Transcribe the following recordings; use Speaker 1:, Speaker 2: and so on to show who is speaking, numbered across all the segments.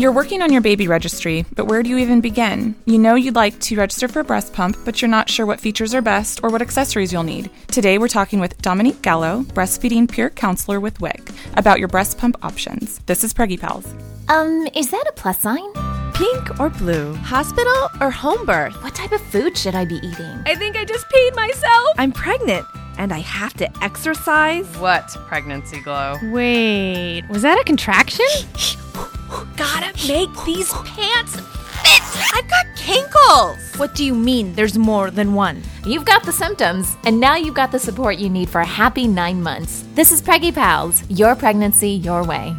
Speaker 1: You're working on your baby registry, but where do you even begin? You know you'd like to register for a breast pump, but you're not sure what features are best or what accessories you'll need. Today we're talking with Dominique Gallo, breastfeeding peer counselor with WIC, about your breast pump options. This is Preggy Pals.
Speaker 2: Um, is that a plus sign?
Speaker 3: Pink or blue? Hospital or home birth?
Speaker 2: What type of food should I be eating?
Speaker 3: I think I just peed myself. I'm pregnant and I have to exercise.
Speaker 4: What pregnancy glow?
Speaker 5: Wait, was that a contraction?
Speaker 3: Gotta make these pants fit. I've got kinkles.
Speaker 5: What do you mean there's more than one?
Speaker 2: You've got the symptoms, and now you've got the support you need for a happy nine months. This is Preggy Pals, your pregnancy, your way.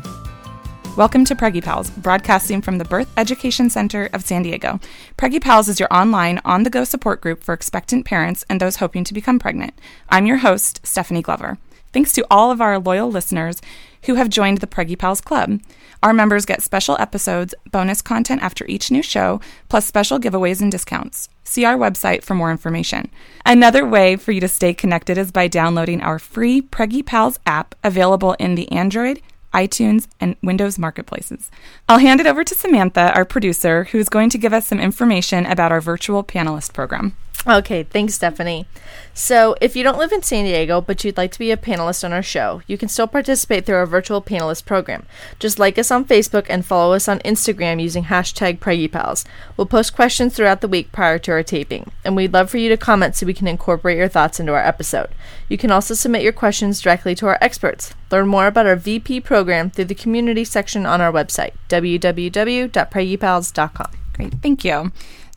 Speaker 1: Welcome to Preggy Pals, broadcasting from the Birth Education Center of San Diego. Preggy Pals is your online, on the go support group for expectant parents and those hoping to become pregnant. I'm your host, Stephanie Glover. Thanks to all of our loyal listeners who have joined the Preggy Pals Club. Our members get special episodes, bonus content after each new show, plus special giveaways and discounts. See our website for more information. Another way for you to stay connected is by downloading our free Preggy Pals app available in the Android, iTunes, and Windows marketplaces. I'll hand it over to Samantha, our producer, who's going to give us some information about our virtual panelist program.
Speaker 6: Okay, thanks, Stephanie. So, if you don't live in San Diego but you'd like to be a panelist on our show, you can still participate through our virtual panelist program. Just like us on Facebook and follow us on Instagram using hashtag PreggyPals. We'll post questions throughout the week prior to our taping, and we'd love for you to comment so we can incorporate your thoughts into our episode. You can also submit your questions directly to our experts. Learn more about our VP program through the community section on our website, www.preggypals.com.
Speaker 1: Great, thank you.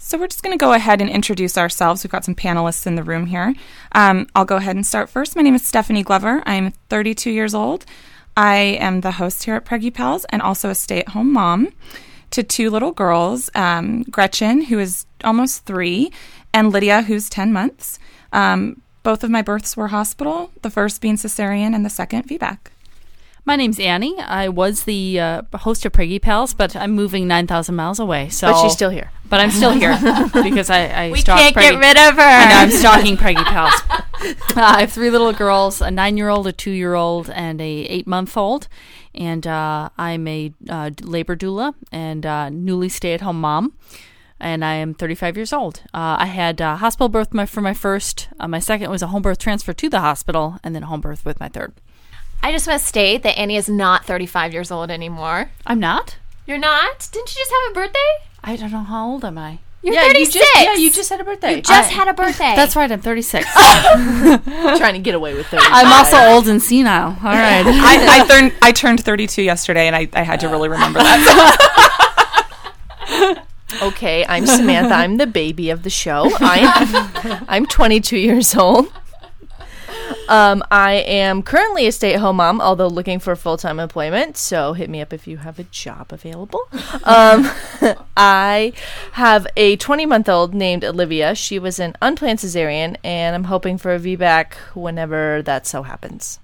Speaker 1: So we're just going to go ahead and introduce ourselves. We've got some panelists in the room here. Um, I'll go ahead and start first. My name is Stephanie Glover. I'm 32 years old. I am the host here at Preggy Pals and also a stay at home mom to two little girls um, Gretchen, who is almost three, and Lydia, who's 10 months. Um, both of my births were hospital, the first being cesarean and the second VBAC.
Speaker 7: My name's Annie. I was the uh, host of Preggy Pals, but I'm moving 9,000 miles away. So,
Speaker 6: But she's still here.
Speaker 7: But I'm still here because I, I
Speaker 3: We
Speaker 7: stalk
Speaker 3: can't
Speaker 7: Preggy.
Speaker 3: get rid of her.
Speaker 7: I know, I'm stalking Preggy Pals. Uh, I have three little girls: a nine-year-old, a two-year-old, and a eight-month-old. And uh, I'm a uh, labor doula and uh, newly stay-at-home mom. And I am 35 years old. Uh, I had uh, hospital birth my, for my first. Uh, my second was a home birth transfer to the hospital, and then home birth with my third.
Speaker 2: I just want to state that Annie is not 35 years old anymore.
Speaker 7: I'm not.
Speaker 2: You're not? Didn't you just have a birthday?
Speaker 7: I don't know how old am I.
Speaker 2: You're
Speaker 6: yeah,
Speaker 2: 36.
Speaker 6: you just yeah, you just had a birthday.
Speaker 2: You just
Speaker 7: I-
Speaker 2: had a birthday.
Speaker 7: That's right. I'm 36.
Speaker 6: trying to get away with thirty.
Speaker 7: I'm also old and senile. All right.
Speaker 1: I, I, turned, I turned 32 yesterday and I, I had to really remember that.
Speaker 6: Okay, I'm Samantha. I'm the baby of the show. I'm I'm 22 years old. Um, I am currently a stay-at-home mom, although looking for full-time employment. So hit me up if you have a job available. Um, I have a 20-month-old named Olivia. She was an unplanned cesarean, and I'm hoping for a VBAC whenever that so happens.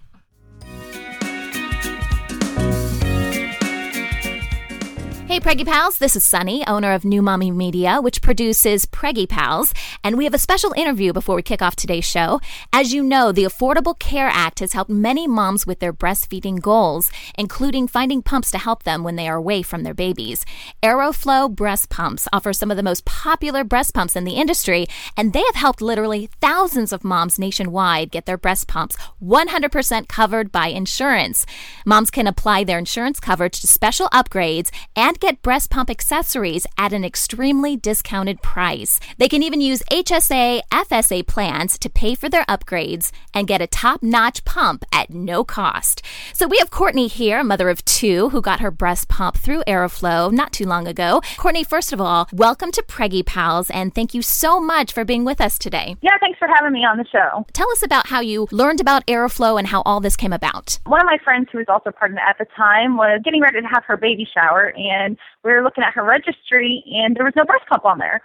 Speaker 2: Hey, Preggy Pals, this is Sunny, owner of New Mommy Media, which produces Preggy Pals, and we have a special interview before we kick off today's show. As you know, the Affordable Care Act has helped many moms with their breastfeeding goals, including finding pumps to help them when they are away from their babies. Aeroflow breast pumps offer some of the most popular breast pumps in the industry, and they have helped literally thousands of moms nationwide get their breast pumps 100% covered by insurance. Moms can apply their insurance coverage to special upgrades and get breast pump accessories at an extremely discounted price. They can even use HSA, FSA plans to pay for their upgrades and get a top notch pump at no cost. So we have Courtney here, mother of two, who got her breast pump through Aeroflow not too long ago. Courtney, first of all, welcome to Preggy Pals and thank you so much for being with us today.
Speaker 8: Yeah, thanks for having me on the show.
Speaker 2: Tell us about how you learned about Aeroflow and how all this came about.
Speaker 8: One of my friends who was also pregnant at the time was getting ready to have her baby shower, and we were looking at her registry, and there was no breast pump on there.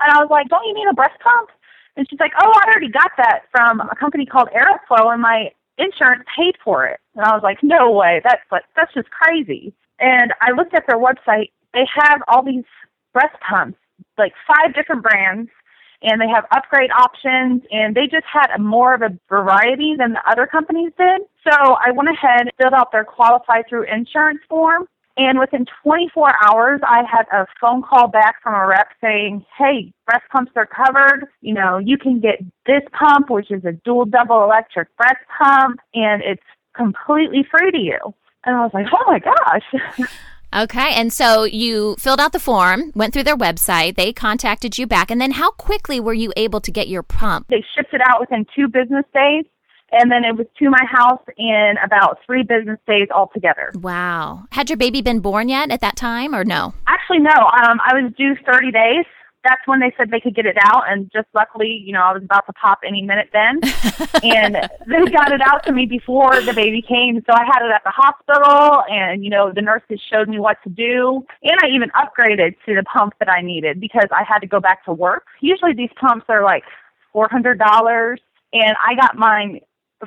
Speaker 8: And I was like, Don't you need a breast pump? And she's like, Oh, I already got that from a company called Aeroflow, and my insurance paid for it. And I was like, No way, that's like, that's just crazy. And I looked at their website. They have all these breast pumps, like five different brands, and they have upgrade options and they just had a more of a variety than the other companies did. So I went ahead, and filled out their qualify through insurance form, And within 24 hours, I had a phone call back from a rep saying, hey, breast pumps are covered. You know, you can get this pump, which is a dual double electric breast pump, and it's completely free to you. And I was like, oh my gosh.
Speaker 2: Okay, and so you filled out the form, went through their website, they contacted you back, and then how quickly were you able to get your pump?
Speaker 8: They shipped it out within two business days, and then it was to my house in about three business days altogether.
Speaker 2: Wow. Had your baby been born yet at that time, or no?
Speaker 8: Actually, no. Um, I was due 30 days. That's when they said they could get it out, and just luckily, you know, I was about to pop any minute then, and they got it out to me before the baby came. So I had it at the hospital, and you know, the nurses showed me what to do, and I even upgraded to the pump that I needed because I had to go back to work. Usually, these pumps are like four hundred dollars, and I got mine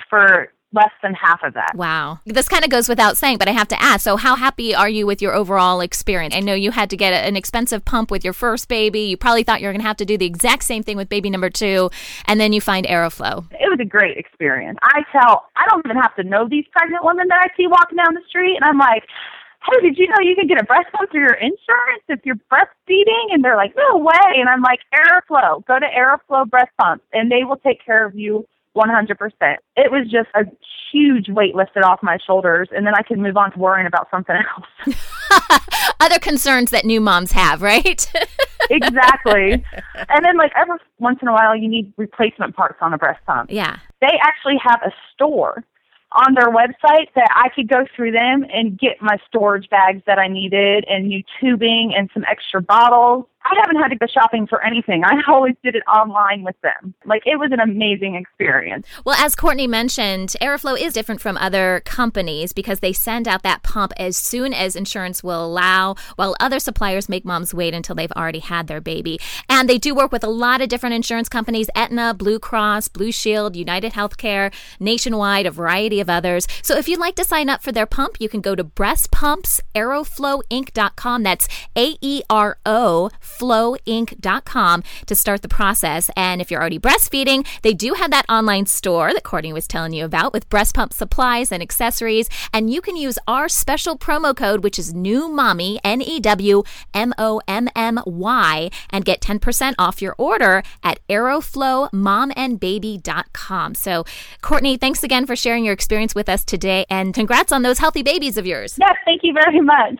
Speaker 8: for less than half of that.
Speaker 2: Wow. This kind of goes without saying, but I have to ask. So, how happy are you with your overall experience? I know you had to get an expensive pump with your first baby. You probably thought you were going to have to do the exact same thing with baby number two, and then you find Aeroflow.
Speaker 8: It was a great experience. I tell, I don't even have to know these pregnant women that I see walking down the street, and I'm like, hey, did you know you can get a breast pump through your insurance if you're breastfeeding? And they're like, no way. And I'm like, Aeroflow, go to Aeroflow Breast Pump, and they will take care of you 100%. It was just a huge weight lifted off my shoulders, and then I could move on to worrying about something else.
Speaker 2: Other concerns that new moms have, right?
Speaker 8: exactly. And then, like, every once in a while, you need replacement parts on a breast pump.
Speaker 2: yeah.
Speaker 8: They actually have a store on their website that I could go through them and get my storage bags that I needed and new tubing and some extra bottles. I haven't had to go shopping for anything. I always did it online with them. Like it was an amazing experience.
Speaker 2: Well, as Courtney mentioned, Aeroflow is different from other companies because they send out that pump as soon as insurance will allow, while other suppliers make moms wait until they've already had their baby. And they do work with a lot of different insurance companies Aetna, Blue Cross, Blue Shield, United Healthcare, Nationwide, a variety of others. So if you'd like to sign up for their pump, you can go to breastpumpsaeroflowinc.com. That's A E R O flowinc.com to start the process. And if you're already breastfeeding, they do have that online store that Courtney was telling you about with breast pump supplies and accessories. And you can use our special promo code, which is new mommy, N E W M O M M Y, and get 10% off your order at aeroflowmomandbaby.com. So, Courtney, thanks again for sharing your experience with us today. And congrats on those healthy babies of yours.
Speaker 8: Yes, thank you very much.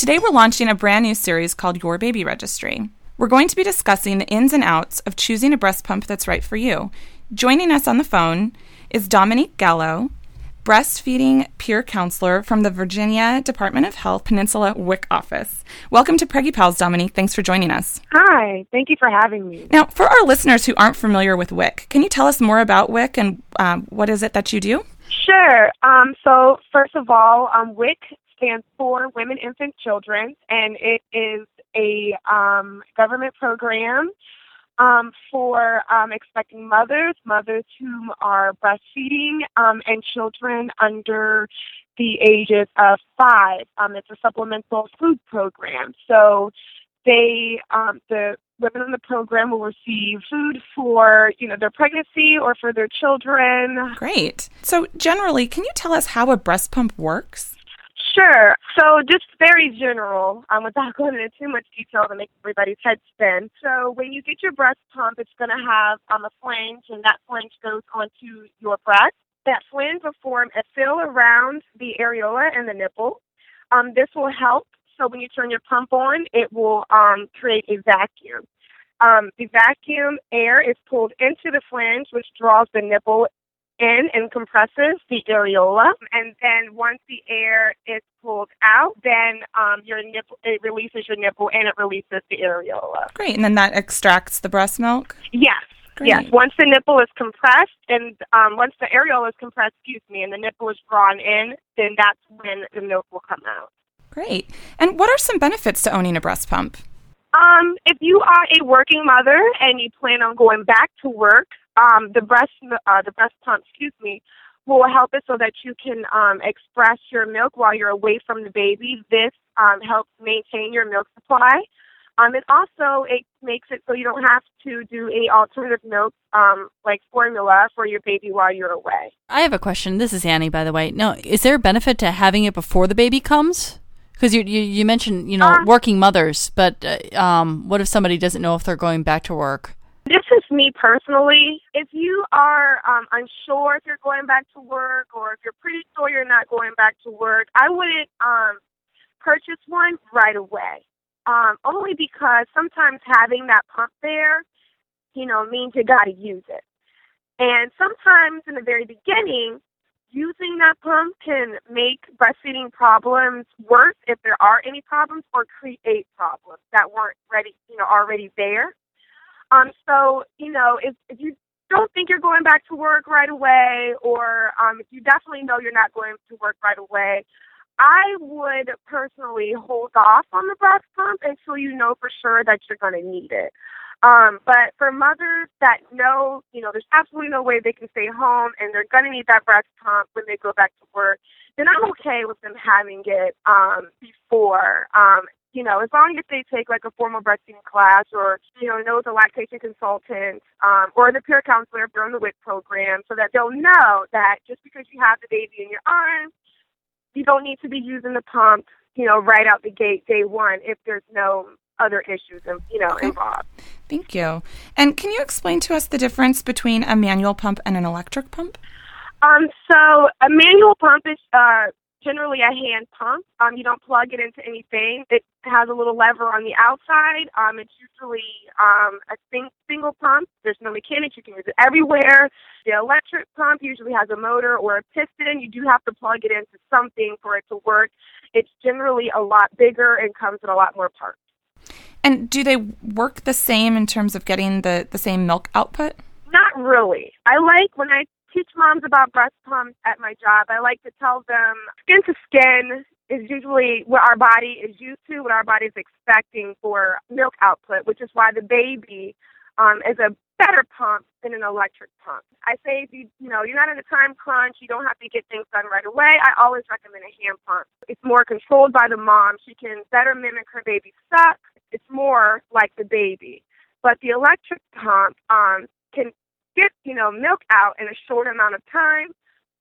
Speaker 1: Today we're launching a brand new series called Your Baby Registry. We're going to be discussing the ins and outs of choosing a breast pump that's right for you. Joining us on the phone is Dominique Gallo, breastfeeding peer counselor from the Virginia Department of Health Peninsula WIC office. Welcome to Preggy Pals, Dominique. Thanks for joining us.
Speaker 9: Hi, thank you for having me.
Speaker 1: Now, for our listeners who aren't familiar with WIC, can you tell us more about WIC and um, what is it that you do?
Speaker 9: Sure. Um, so, first of all, um, WIC stands for Women, Infant, Children, and it is a um, government program um, for um, expecting mothers, mothers who are breastfeeding, um, and children under the ages of five. Um, it's a supplemental food program. So they, um, the women in the program will receive food for, you know, their pregnancy or for their children.
Speaker 1: Great. So, generally, can you tell us how a breast pump works?
Speaker 9: Sure. So just very general, um, without going into too much detail to make everybody's head spin. So when you get your breast pump, it's going to have um, a flange, and that flange goes onto your breast. That flange will form a fill around the areola and the nipple. Um, this will help. So when you turn your pump on, it will um, create a vacuum. Um, the vacuum air is pulled into the flange, which draws the nipple in and compresses the areola. And then once the air is pulled out, then um, your nipple it releases your nipple and it releases the areola.
Speaker 1: Great. And then that extracts the breast milk?
Speaker 9: Yes. Yes, once the nipple is compressed and um, once the areola is compressed, excuse me, and the nipple is drawn in, then that's when the milk will come out.
Speaker 1: Great. And what are some benefits to owning a breast pump?
Speaker 9: Um, if you are a working mother and you plan on going back to work, um, the breast uh, the breast pump, excuse me, will help it so that you can um, express your milk while you're away from the baby. This um, helps maintain your milk supply. Um, and also, it makes it so you don't have to do any alternative milk, um, like formula, for your baby while you're away.
Speaker 7: I have a question. This is Annie, by the way. No, is there a benefit to having it before the baby comes? Because you, you you mentioned you know
Speaker 9: Uh,
Speaker 7: working mothers, but uh, um, what if somebody doesn't know if they're going back to work?
Speaker 9: This is me personally. If you are um, unsure if you're going back to work or if you're pretty sure you're not going back to work, I wouldn't um, purchase one right away. Um, only because sometimes having that pump there, you know, means you got to use it. And sometimes in the very beginning, using that pump can make breastfeeding problems worse if there are any problems or create problems that weren't ready, you know, already there. Um, so, you know, if, if you don't think you're going back to work right away, or um, if you definitely know you're not going to work right away, I would personally hold off on the breast pump until you know for sure that you're going to need it. Um, but for mothers that know, you know, there's absolutely no way they can stay home and they're going to need that breast pump when they go back to work, then I'm okay with them having it um, before. Um, you know, as long as they take like a formal breastfeeding class or, you know, know the lactation consultant um, or the peer counselor if they're on the WIC program so that they'll know that just because you have the baby in your arms, you don't need to be using the pump, you know, right out the gate day one if there's no other issues, and you know, involved.
Speaker 1: Thank you. And can you explain to us the difference between a manual pump and an electric pump?
Speaker 9: Um, so a manual pump is uh, generally a hand pump. Um, you don't plug it into anything. It has a little lever on the outside. Um, it's usually um, a sing- single pump. There's no mechanics. You can use it everywhere. The electric pump usually has a motor or a piston. You do have to plug it into something for it to work. It's generally a lot bigger and comes in a lot more parts.
Speaker 1: And do they work the same in terms of getting the, the same milk output?
Speaker 9: Not really. I like when I teach moms about breast pumps at my job, I like to tell them skin to skin is usually what our body is used to, what our body is expecting for milk output, which is why the baby um, is a better pump than an electric pump. I say if you you know you're not in a time crunch, you don't have to get things done right away. I always recommend a hand pump. It's more controlled by the mom. She can better mimic her baby's suck. It's more like the baby. But the electric pump um, can get you know milk out in a short amount of time,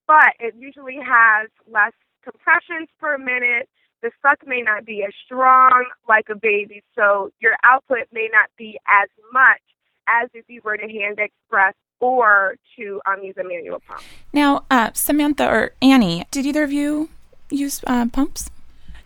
Speaker 9: but it usually has less compressions per minute. The suck may not be as strong like a baby, so your output may not be as much as if you were to hand express or to um, use a manual pump.
Speaker 1: Now, uh, Samantha or Annie, did either of you use uh, pumps?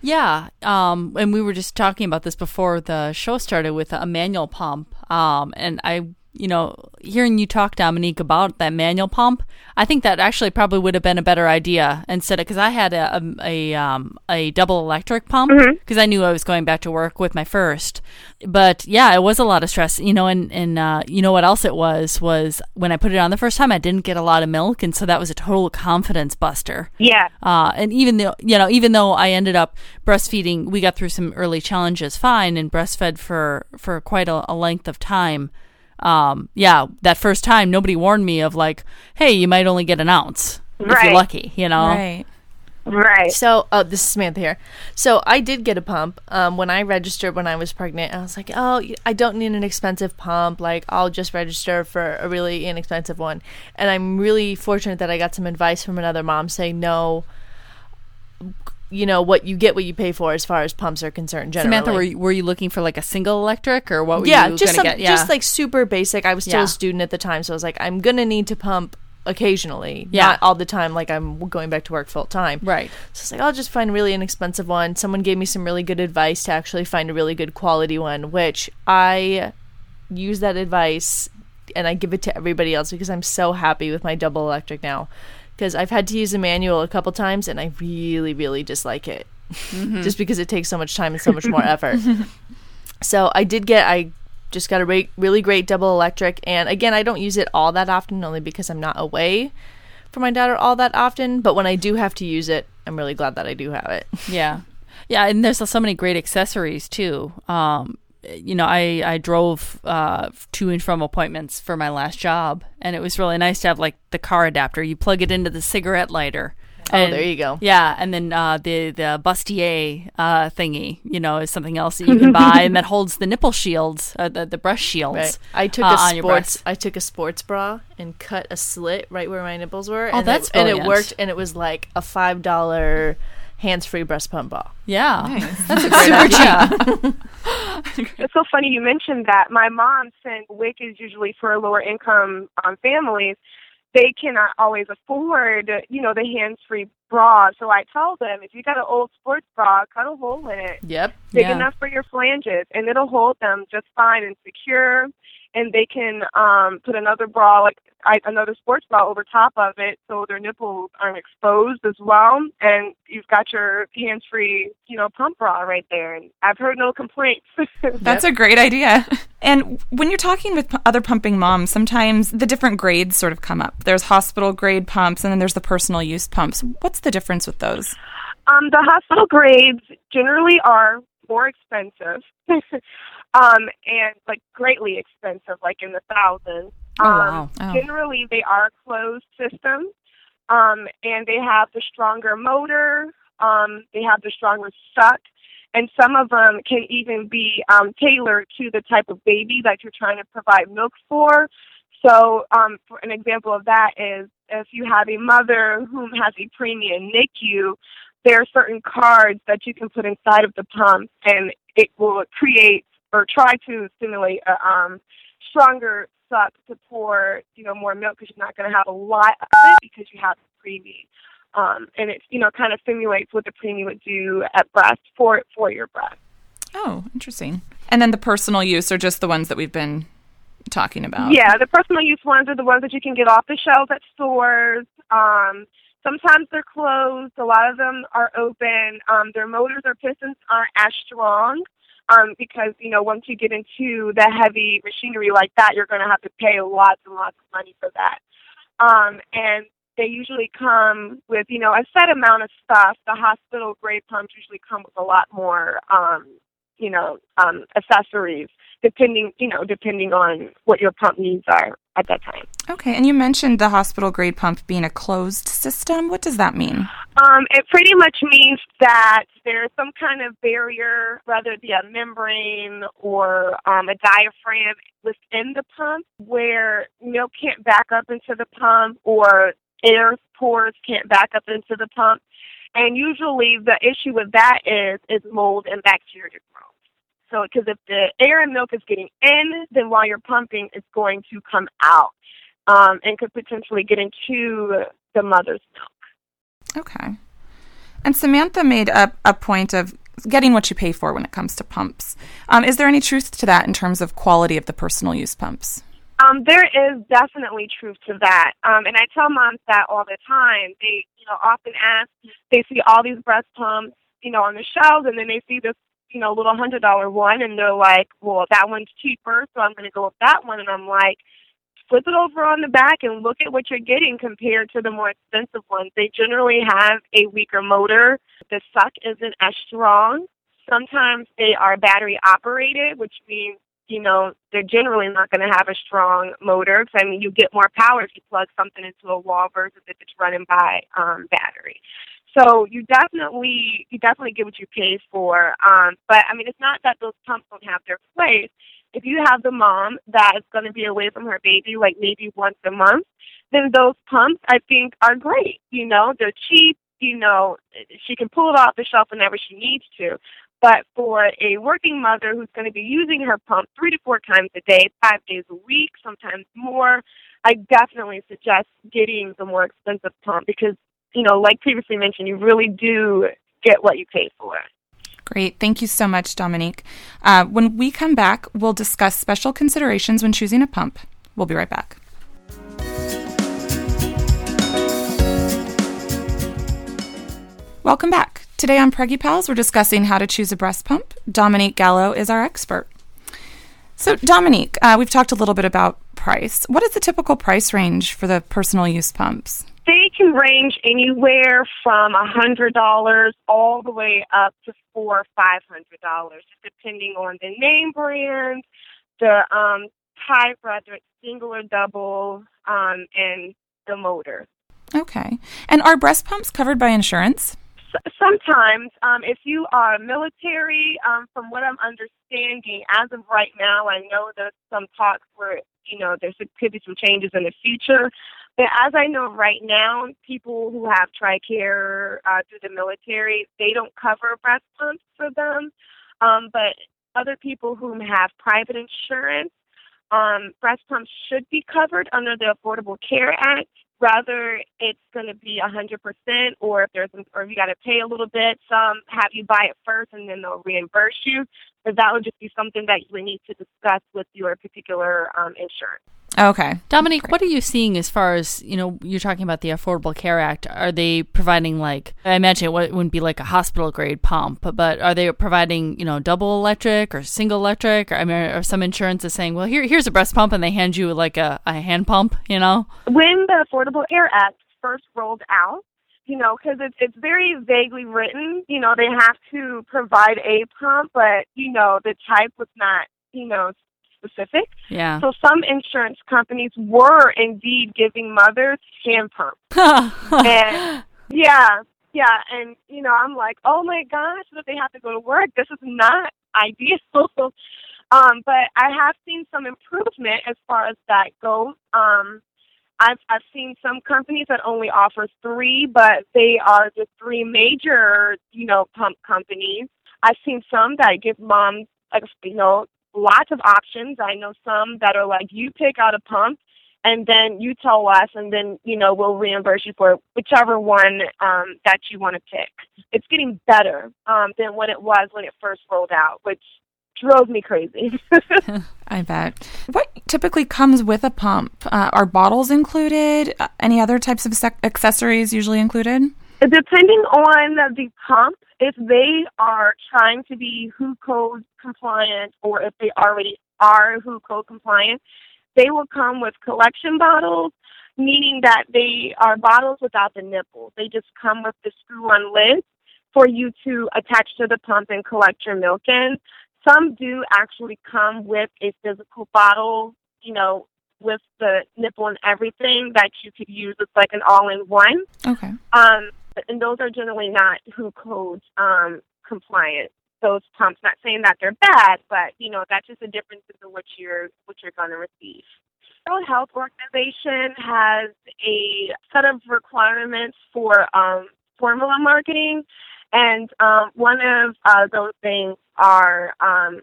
Speaker 7: Yeah, um, and we were just talking about this before the show started with a manual pump. Um, and I, you know, hearing you talk, Dominique, about that manual pump, I think that actually probably would have been a better idea instead of because I had a a, a, um, a double electric pump because I knew I was going back to work with my first. But yeah, it was a lot of stress, you know, and and uh, you know what else it was was when I put it on the first time, I didn't get a lot of milk, and so that was a total confidence buster.
Speaker 9: Yeah.
Speaker 7: Uh, and even though you know, even though I ended up breastfeeding, we got through some early challenges fine, and breastfed for for quite a, a length of time. Um, yeah, that first time, nobody warned me of like, hey, you might only get an ounce if
Speaker 9: Right.
Speaker 7: you're lucky, you know.
Speaker 1: Right.
Speaker 9: Right.
Speaker 6: So, oh, this is Samantha here. So, I did get a pump um, when I registered when I was pregnant. I was like, oh, I don't need an expensive pump. Like, I'll just register for a really inexpensive one. And I'm really fortunate that I got some advice from another mom saying, no, you know, what you get what you pay for as far as pumps are concerned. Generally,
Speaker 7: Samantha, were you, were you looking for like a single electric or what were
Speaker 6: yeah,
Speaker 7: you
Speaker 6: just some,
Speaker 7: get? Yeah.
Speaker 6: just like super basic. I was still
Speaker 7: Yeah.
Speaker 6: a student at the time, so I was like, I'm gonna need to pump occasionally,
Speaker 7: Yeah.
Speaker 6: not all the time. Like I'm going back to work full time,
Speaker 7: right.
Speaker 6: So it's like I'll just find really inexpensive one. Someone gave me some really good advice to actually find a really good quality one, which I use that advice and I give it to everybody else because I'm so happy with my double electric now. Because I've had to use a manual a couple times and I really, really dislike it.
Speaker 7: Mm-hmm.
Speaker 6: just because it takes so much time and so much more effort. So I did get I just got a re- really great double electric. And again, I don't use it all that often, only because I'm not away for my daughter all that often. But when I do have to use it, I'm really glad that I do have it.
Speaker 7: Yeah. Yeah, and there's so many great accessories too. Um, you know, I I drove uh, to and from appointments for my last job, and it was really nice to have like the car adapter. You plug it into the cigarette lighter.
Speaker 6: Oh, there you go.
Speaker 7: Yeah, and then uh, the the bustier uh, thingy, you know, is something else that you can buy, and that holds the nipple shields, uh, the the breast shields.
Speaker 6: Right. I took
Speaker 7: uh,
Speaker 6: a
Speaker 7: on your breast.
Speaker 6: sports. I took a sports bra and cut a slit right where my nipples were.
Speaker 7: Oh,
Speaker 6: and
Speaker 7: that's
Speaker 6: it, and it worked. And it was like a five dollar hands free breast pump bra.
Speaker 7: Yeah,
Speaker 6: that's a great idea.
Speaker 9: It's so funny you mentioned that. My mom, since WIC is usually for lower income um, families, they cannot always afford, you know, the hands-free bra. So I tell them, if you got an old sports bra, cut a hole in it,
Speaker 6: Yep.
Speaker 9: big
Speaker 7: Yeah.
Speaker 9: enough for your flanges, and it'll hold them just fine and secure. And they can um, put another bra, like I, another sports bra, over top of it, so their nipples aren't exposed as well. And you've got your hands-free, you know, pump bra right there. And I've heard no complaints.
Speaker 1: That's a great idea. And when you're talking with p- other pumping moms, sometimes the different grades sort of come up. There's hospital grade pumps and then there's the personal use pumps. What's the difference with those?
Speaker 9: Um, the hospital grades generally are more expensive, um, and like greatly expensive, like in the thousands.
Speaker 1: Oh,
Speaker 9: um,
Speaker 1: wow. Oh.
Speaker 9: Generally, they are closed systems, um, and they have the stronger motor. Um, they have the stronger suck, and some of them can even be um, tailored to the type of baby that you're trying to provide milk for. So, um, for an example of that is if you have a mother who has a preemie NICU, there are certain cards that you can put inside of the pump, and it will create or try to stimulate a um, stronger suck to pour, you know, more milk because you're not going to have a lot of it because you have the preemie. Um, and it, you know, kind of simulates what the preemie would do at breast for for your breast.
Speaker 1: Oh, interesting. And then the personal use are just the ones that we've been talking about.
Speaker 9: Yeah, the personal use ones are the ones that you can get off the shelves at stores. Um, sometimes they're closed. A lot of them are open. Um, their motors or pistons aren't as strong um, because you know once you get into the heavy machinery like that, you're going to have to pay lots and lots of money for that. Um, and they usually come with you know a set amount of stuff. The hospital grade pumps usually come with a lot more. Um, you know, um, accessories depending, you know, depending on what your pump needs are at that time.
Speaker 1: Okay, and you mentioned the hospital grade pump being a closed system. What does that mean?
Speaker 9: Um, it pretty much means that there's some kind of barrier, whether it be a membrane or um, a diaphragm within the pump, where milk can't back up into the pump or air pores can't back up into the pump. And usually the issue with that is is mold and bacteria growth. So, because if the air and milk is getting in, then while you're pumping, it's going to come out um, and could potentially get into the mother's milk.
Speaker 1: Okay. And Samantha made a, a point of getting what you pay for when it comes to pumps. Um, is there any truth to that in terms of quality of the personal use pumps?
Speaker 9: Um, there is definitely truth to that, um, and I tell moms that all the time. They, you know, often ask. They see all these breast pumps, you know, on the shelves, and then they see this, you know, little hundred dollar one, and they're like, "Well, that one's cheaper, so I'm to go with that one." And I'm like, flip it over on the back and look at what you're getting compared to the more expensive ones. They generally have a weaker motor. The suck isn't as strong. Sometimes they are battery operated, which means you know they're generally not going to have a strong motor. 'Cause, I mean, you get more power if you plug something into a wall versus if it's running by um, battery. So you definitely you definitely get what you pay for. Um, but I mean, it's not that those pumps don't have their place. If you have the mom that is going to be away from her baby, like maybe once a month, then those pumps I think are great. You know, they're cheap. You know, she can pull it off the shelf whenever she needs to. But for a working mother who's going to be using her pump three to four times a day, five days a week, sometimes more, I definitely suggest getting the more expensive pump because, you know, like previously mentioned, you really do get what you pay for.
Speaker 1: Great. Thank you so much, Dominique. Uh, when we come back, we'll discuss special considerations when choosing a pump. We'll be right back. Welcome back. Today on Preggy Pals, we're discussing how to choose a breast pump. Dominique Gallo is our expert. So, Dominique, uh, we've talked a little bit about price. What is the typical price range for the personal use pumps?
Speaker 9: They can range anywhere from a hundred dollars all the way up to four or five hundred dollars, depending on the name brand, the um, type, whether it's single or double, um, and the motor.
Speaker 1: Okay. And are breast pumps covered by insurance?
Speaker 9: Sometimes, um, if you are military, um, from what I'm understanding, as of right now, I know there's some talks where you know there could be some changes in the future. As I know right now, people who have TRICARE uh, through the military, they don't cover breast pumps for them. Um, but other people who have private insurance, um, breast pumps should be covered under the Affordable Care Act. Rather, it's going to be a 100%, or if there's, or if you got to pay a little bit, some have you buy it first and then they'll reimburse you. But that would just be something that you would need to discuss with your particular um, insurance.
Speaker 1: Okay.
Speaker 7: Dominique, what are you seeing as far as, you know, you're talking about the Affordable Care Act? Are they providing like, I imagine it wouldn't be like a hospital grade pump, but are they providing, you know, double electric or single electric? Or, I mean, are some insurances saying, well, here, here's a breast pump and they hand you like a, a hand pump, you know?
Speaker 9: When the Affordable Care Act first rolled out, you know, because it's it's very vaguely written. You know, they have to provide a pump, but you know, the type was not, you know, specific.
Speaker 7: Yeah.
Speaker 9: So some insurance companies were indeed giving mothers hand pumps. and yeah, yeah, and you know, I'm like, oh my gosh, that they have to go to work. This is not ideal. um, but I have seen some improvement as far as that goes. Um, I've I've seen some companies that only offer three, but they are the three major, you know, pump companies. I've seen some that give moms, like, you know, lots of options. I know some that are like, you pick out a pump, and then you tell us, and then you know we'll reimburse you for whichever one um, that you want to pick. It's getting better um, than what it was when it first rolled out, which drove me crazy.
Speaker 1: I bet. What typically comes with a pump? Uh, are bottles included? Uh, any other types of sec- accessories usually included?
Speaker 9: Depending on the pump, if they are trying to be WHO code compliant or if they already are WHO code compliant, they will come with collection bottles, meaning that they are bottles without the nipple. They just come with the screw on lid for you to attach to the pump and collect your milk in. Some do actually come with a physical bottle, you know, with the nipple and everything that you could use. It's like an all-in-one.
Speaker 1: Okay.
Speaker 9: Um, and those are generally not WHO codes um, compliant. Those pumps. Not saying that they're bad, but you know that's just a difference in what you're what you're going to receive. World Health Organization has a set of requirements for um, formula marketing, and um, one of uh, those things are um,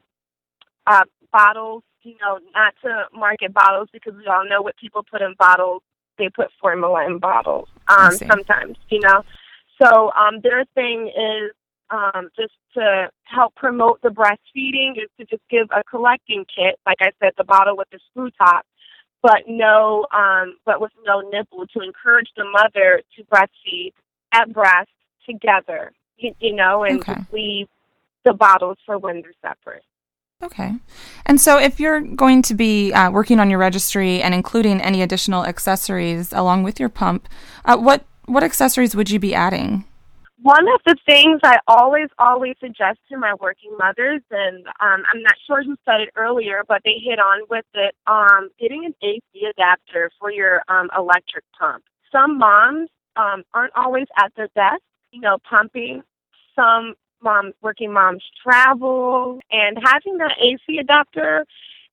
Speaker 9: uh, bottles. You know, not to market bottles because we all know what people put in bottles. They put formula in bottles um, sometimes. You know, so um, their thing is um, just to help promote the breastfeeding is to just give a collecting kit, like I said, the bottle with the screw top, but no, um, but with no nipple to encourage the mother to breastfeed at breast together, you, you know, and
Speaker 1: Okay.
Speaker 9: leave the bottles for when they're separate.
Speaker 1: Okay. And so, if you're going to be uh, working on your registry and including any additional accessories along with your pump, uh, what what accessories would you be adding?
Speaker 9: One of the things I always, always suggest to my working mothers, and um, I'm not sure who said it earlier, but they hit on with it, um, getting an AC adapter for your um, electric pump. Some moms um, aren't always at their desk, you know, pumping. Some moms, working moms travel, and having that AC adapter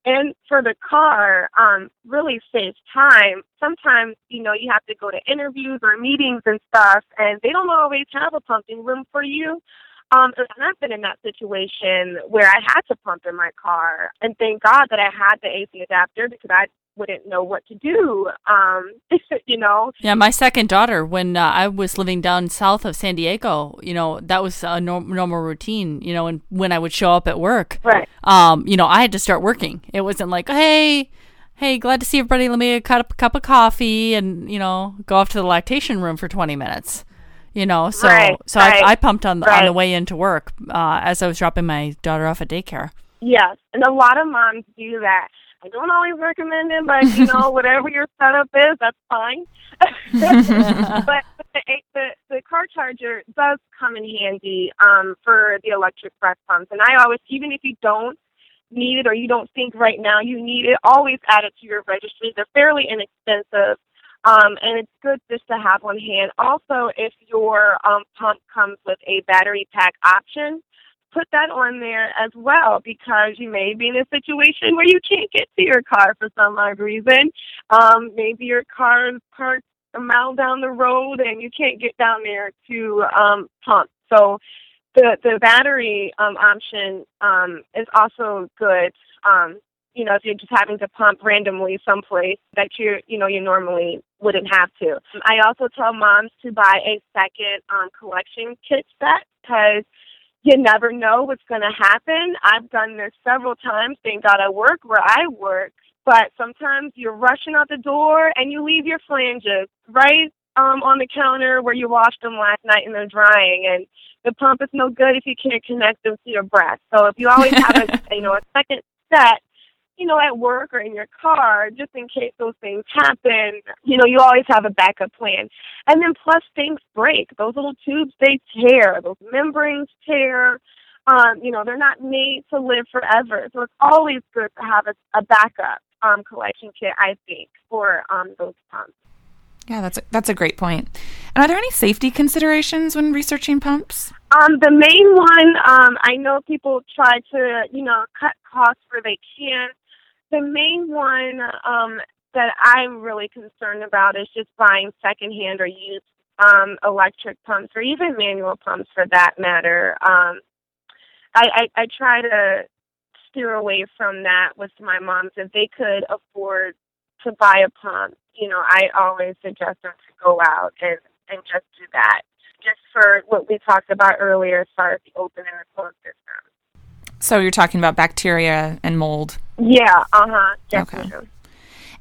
Speaker 9: and for the car um, really saves time. Sometimes, you know, you have to go to interviews or meetings and stuff, and they don't always have a pumping room for you. Um, and I've been in that situation where I had to pump in my car, and thank God that I had the AC adapter because I wouldn't know what to do. Um, you know,
Speaker 7: Yeah, my second daughter, when uh, I was living down south of San Diego, you know, that was a norm- normal routine, you know, and when I would show up at work,
Speaker 9: Right.
Speaker 7: um, you know, I had to start working. It wasn't like, hey, hey, glad to see everybody. Let me get a cup, of coffee and, you know, go off to the lactation room for 20 minutes. You know, so
Speaker 9: Right,
Speaker 7: so
Speaker 9: right,
Speaker 7: I, I pumped on the, on the way into work uh, as I was dropping my daughter off at daycare.
Speaker 9: Yes, and a lot of moms do that. I don't always recommend it, but you know, whatever your setup is, that's fine. but the, the the car charger does come in handy um, for the electric breast pumps, and I always, even if you don't need it or you don't think right now you need it, always add it to your registry. They're fairly inexpensive. Um, and it's good just to have on hand. Also, if your um, pump comes with a battery pack option, put that on there as well because you may be in a situation where you can't get to your car for some odd reason. Um, maybe your car is parked a mile down the road and you can't get down there to um, pump. So the the battery um, option um, is also good. Um, you know, if you're just having to pump randomly someplace that you you know you normally wouldn't have to. I also tell moms to buy a second um, collection kit set because you never know what's going to happen. I've done this several times. Thank God I work where I work. But sometimes you're rushing out the door and you leave your flanges right um, on the counter where you washed them last night and they're drying. And the pump is no good if you can't connect them to your breast. So if you always have a you know a second set you know, at work or in your car, just in case those things happen, you know, you always have a backup plan. And then plus things break. Those little tubes, they tear. Those membranes tear. Um, you know, they're not made to live forever. So it's always good to have a, a backup um, collection kit, I think, for um, those pumps.
Speaker 1: Yeah, that's a, that's a great point. And are there any safety considerations when researching pumps?
Speaker 9: Um, the main one, um, I know people try to, you know, cut costs where they can the main one um, that I'm really concerned about is just buying secondhand or used um, electric pumps or even manual pumps for that matter. Um, I, I, I try to steer away from that with my moms. If they could afford to buy a pump, you know, I always suggest them to go out and, and just do that. Just for what we talked about earlier as far as the open and the closed system.
Speaker 1: So you're talking about bacteria and mold.
Speaker 9: Yeah. Uh huh. Definitely. Okay.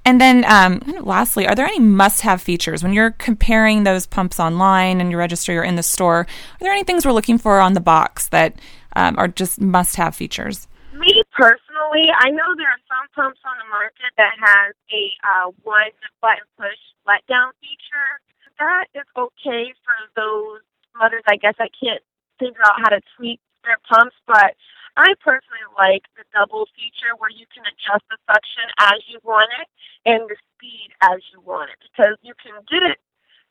Speaker 1: And then, um, lastly, are there any must-have features when you're comparing those pumps online and your registry or in the store? Are there any things we're looking for on the box that um, are just must-have features?
Speaker 9: Me personally, I know there are some pumps on the market that has a uh, one button push letdown feature. That is okay for those mothers, I guess, that can't figure out how to tweak their pumps, but I personally like the double feature where you can adjust the suction as you want it and the speed as you want it because you can get it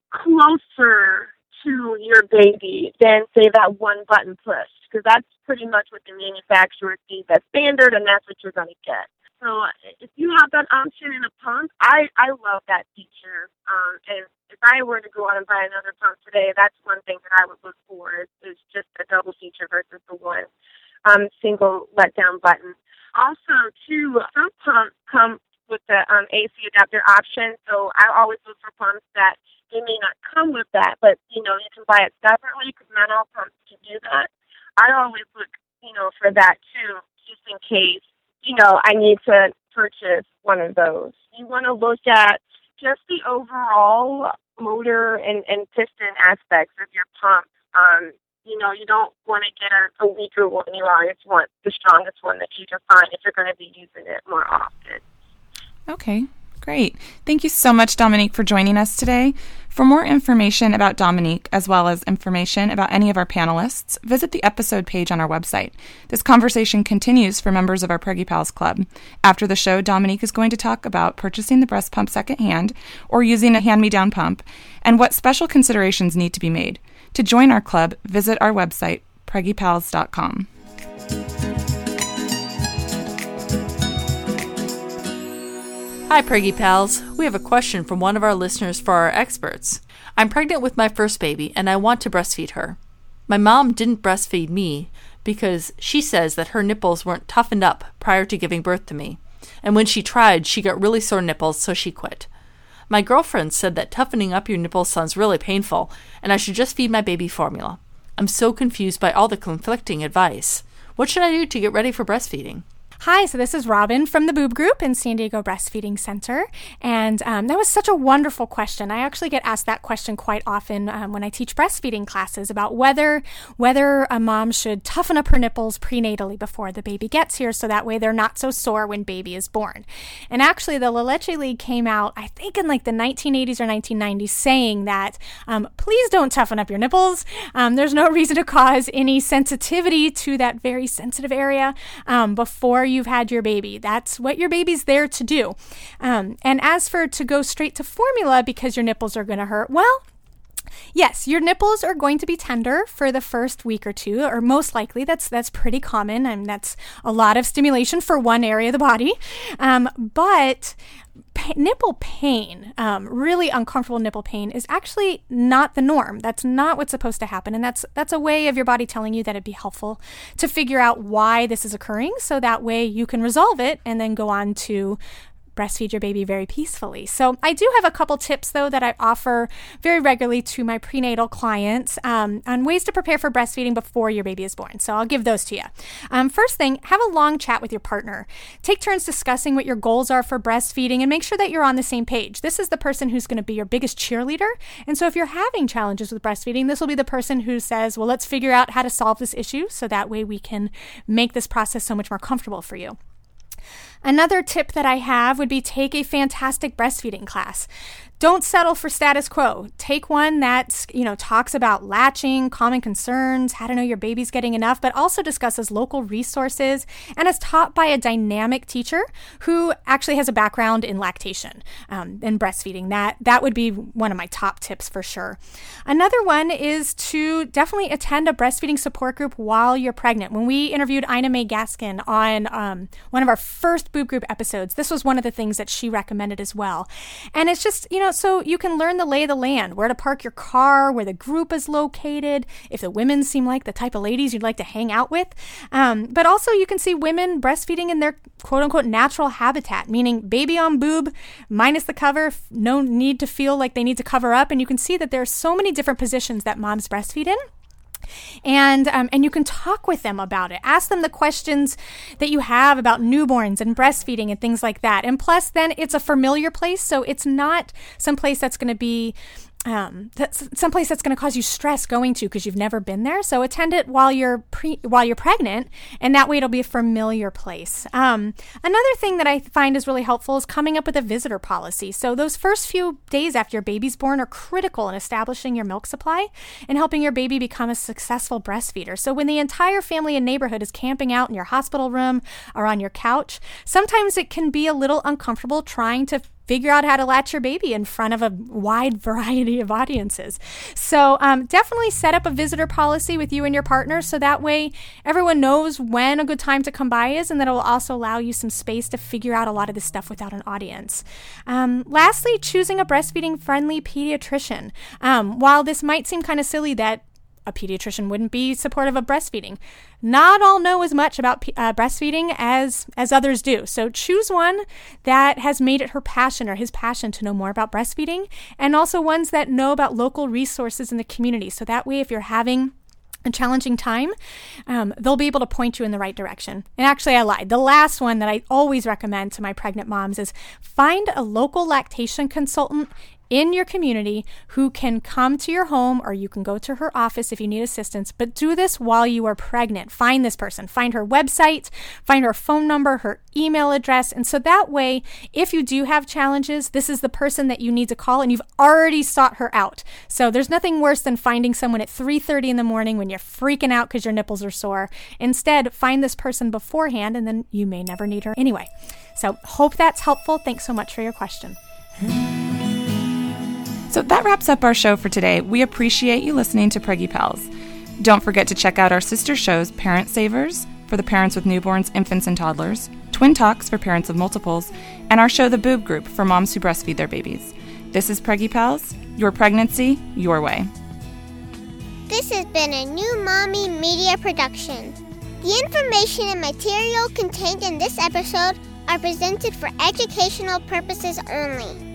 Speaker 9: closer to your baby than say that one button push because that's pretty much what the manufacturer sees as standard and that's what you're going to get. So if you have that option in a pump, I I love that feature. Um, and if I were to go out and buy another pump today, that's one thing that I would look for is, is just the double feature versus the one um, single letdown button. Also, too, some pumps come with the um, AC adapter option, so I always look for pumps that they may not come with that, but you know you can buy it separately because not all pumps can do that. I always look, you know, for that too, just in case you know I need to purchase one of those. You want to look at just the overall motor and, and piston aspects of your pump. Um, you know, you don't want to get a, a weaker one. You always want the strongest one that you can find if you're going to be using it more often.
Speaker 1: Okay, great. Thank you so much, Dominique, for joining us today. For more information about Dominique, as well as information about any of our panelists, visit the episode page on our website. This conversation continues for members of our Preggy Pals Club. After the show, Dominique is going to talk about purchasing the breast pump secondhand or using a hand me down pump and what special considerations need to be made. To join our club, visit our website, preggypals.com.
Speaker 7: Hi, Preggy Pals. We have a question from one of our listeners for our experts. I'm pregnant with my first baby and I want to breastfeed her. My mom didn't breastfeed me because she says that her nipples weren't toughened up prior to giving birth to me. And when she tried, she got really sore nipples, so she quit. My girlfriend said that toughening up your nipples sounds really painful, and I should just feed my baby formula. I'm so confused by all the conflicting advice. What should I do to get ready for breastfeeding?
Speaker 10: Hi, so this is Robin from the Boob Group in San Diego Breastfeeding Center. And um, that was such a wonderful question. I actually get asked that question quite often um, when I teach breastfeeding classes about whether whether a mom should toughen up her nipples prenatally before the baby gets here so that way they're not so sore when baby is born. And actually, the La Leche League came out, I think, in like the 1980s or 1990s saying that um, please don't toughen up your nipples. Um, there's no reason to cause any sensitivity to that very sensitive area um, before you you've had your baby. That's what your baby's there to do. Um, and as for to go straight to formula because your nipples are going to hurt, well, Yes, your nipples are going to be tender for the first week or two, or most likely. That's that's pretty common, and that's a lot of stimulation for one area of the body. Um, but pa- nipple pain, um, really uncomfortable nipple pain, is actually not the norm. That's not what's supposed to happen, and that's that's a way of your body telling you that it'd be helpful to figure out why this is occurring, so that way you can resolve it and then go on to breastfeed your baby very peacefully. So, I do have a couple tips though that I offer very regularly to my prenatal clients um, on ways to prepare for breastfeeding before your baby is born. So, I'll give those to you. Um, first thing, have a long chat with your partner. Take turns discussing what your goals are for breastfeeding and make sure that you're on the same page. This is the person who's going to be your biggest cheerleader. And so, if you're having challenges with breastfeeding, this will be the person who says, Well, let's figure out how to solve this issue so that way we can make this process so much more comfortable for you. Another tip that I have would be take a fantastic breastfeeding class don't settle for status quo. Take one that, you know, talks about latching, common concerns, how to know your baby's getting enough, but also discusses local resources and is taught by a dynamic teacher who actually has a background in lactation um, and breastfeeding. That that would be one of my top tips for sure. Another one is to definitely attend a breastfeeding support group while you're pregnant. When we interviewed Ina May Gaskin on um, one of our first boob group episodes, this was one of the things that she recommended as well. And it's just, you know, know, so you can learn the lay of the land, where to park your car, where the group is located, if the women seem like the type of ladies you'd like to hang out with. Um, but also, you can see women breastfeeding in their quote unquote natural habitat, meaning baby on boob, minus the cover, no need to feel like they need to cover up. And you can see that there are so many different positions that moms breastfeed in and um, and you can talk with them about it. Ask them the questions that you have about newborns and breastfeeding and things like that. And plus then it's a familiar place so it's not some place that's going to be um, that's someplace that's going to cause you stress going to because you've never been there. So attend it while you're pre while you're pregnant, and that way it'll be a familiar place. Um, another thing that I find is really helpful is coming up with a visitor policy. So those first few days after your baby's born are critical in establishing your milk supply and helping your baby become a successful breastfeeder. So when the entire family and neighborhood is camping out in your hospital room or on your couch, sometimes it can be a little uncomfortable trying to figure out how to latch your baby in front of a wide variety of audiences. So, um, definitely set up a visitor policy with you and your partner so that way everyone knows when a good time to come by is, and that it will also allow you some space to figure out a lot of this stuff without an audience. Um, lastly, choosing a breastfeeding friendly pediatrician. Um, while this might seem kind of silly that a pediatrician wouldn't be supportive of breastfeeding. Not all know as much about uh, breastfeeding as as others do. So choose one that has made it her passion or his passion to know more about breastfeeding, and also ones that know about local resources in the community. So that way, if you're having a challenging time, um, they'll be able to point you in the right direction. And actually, I lied. The last one that I always recommend to my pregnant moms is find a local lactation consultant in your community who can come to your home or you can go to her office if you need assistance, but do this while you are pregnant. Find this person, find her website, find her phone number, her email address. And so that way, if you do have challenges, this is the person that you need to call and you've already sought her out. So there's nothing worse than finding someone at 3:30 in the morning when you're freaking out cuz your nipples are sore. Instead, find this person beforehand and then you may never need her anyway. So, hope that's helpful. Thanks so much for your question.
Speaker 1: So that wraps up our show for today. We appreciate you listening to Preggy Pals. Don't forget to check out our sister shows Parent Savers for the parents with newborns, infants, and toddlers, Twin Talks for parents of multiples, and our show The Boob Group for moms who breastfeed their babies. This is Preggy Pals, your pregnancy, your way.
Speaker 11: This has been a new Mommy Media production. The information and material contained in this episode are presented for educational purposes only.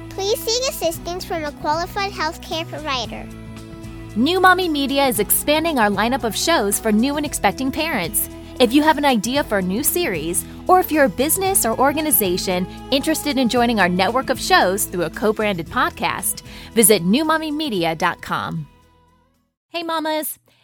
Speaker 11: please seek assistance from a qualified healthcare provider.
Speaker 2: New Mommy Media is expanding our lineup of shows for new and expecting parents. If you have an idea for a new series, or if you're a business or organization interested in joining our network of shows through a co branded podcast, visit newmommymedia.com. Hey, mamas!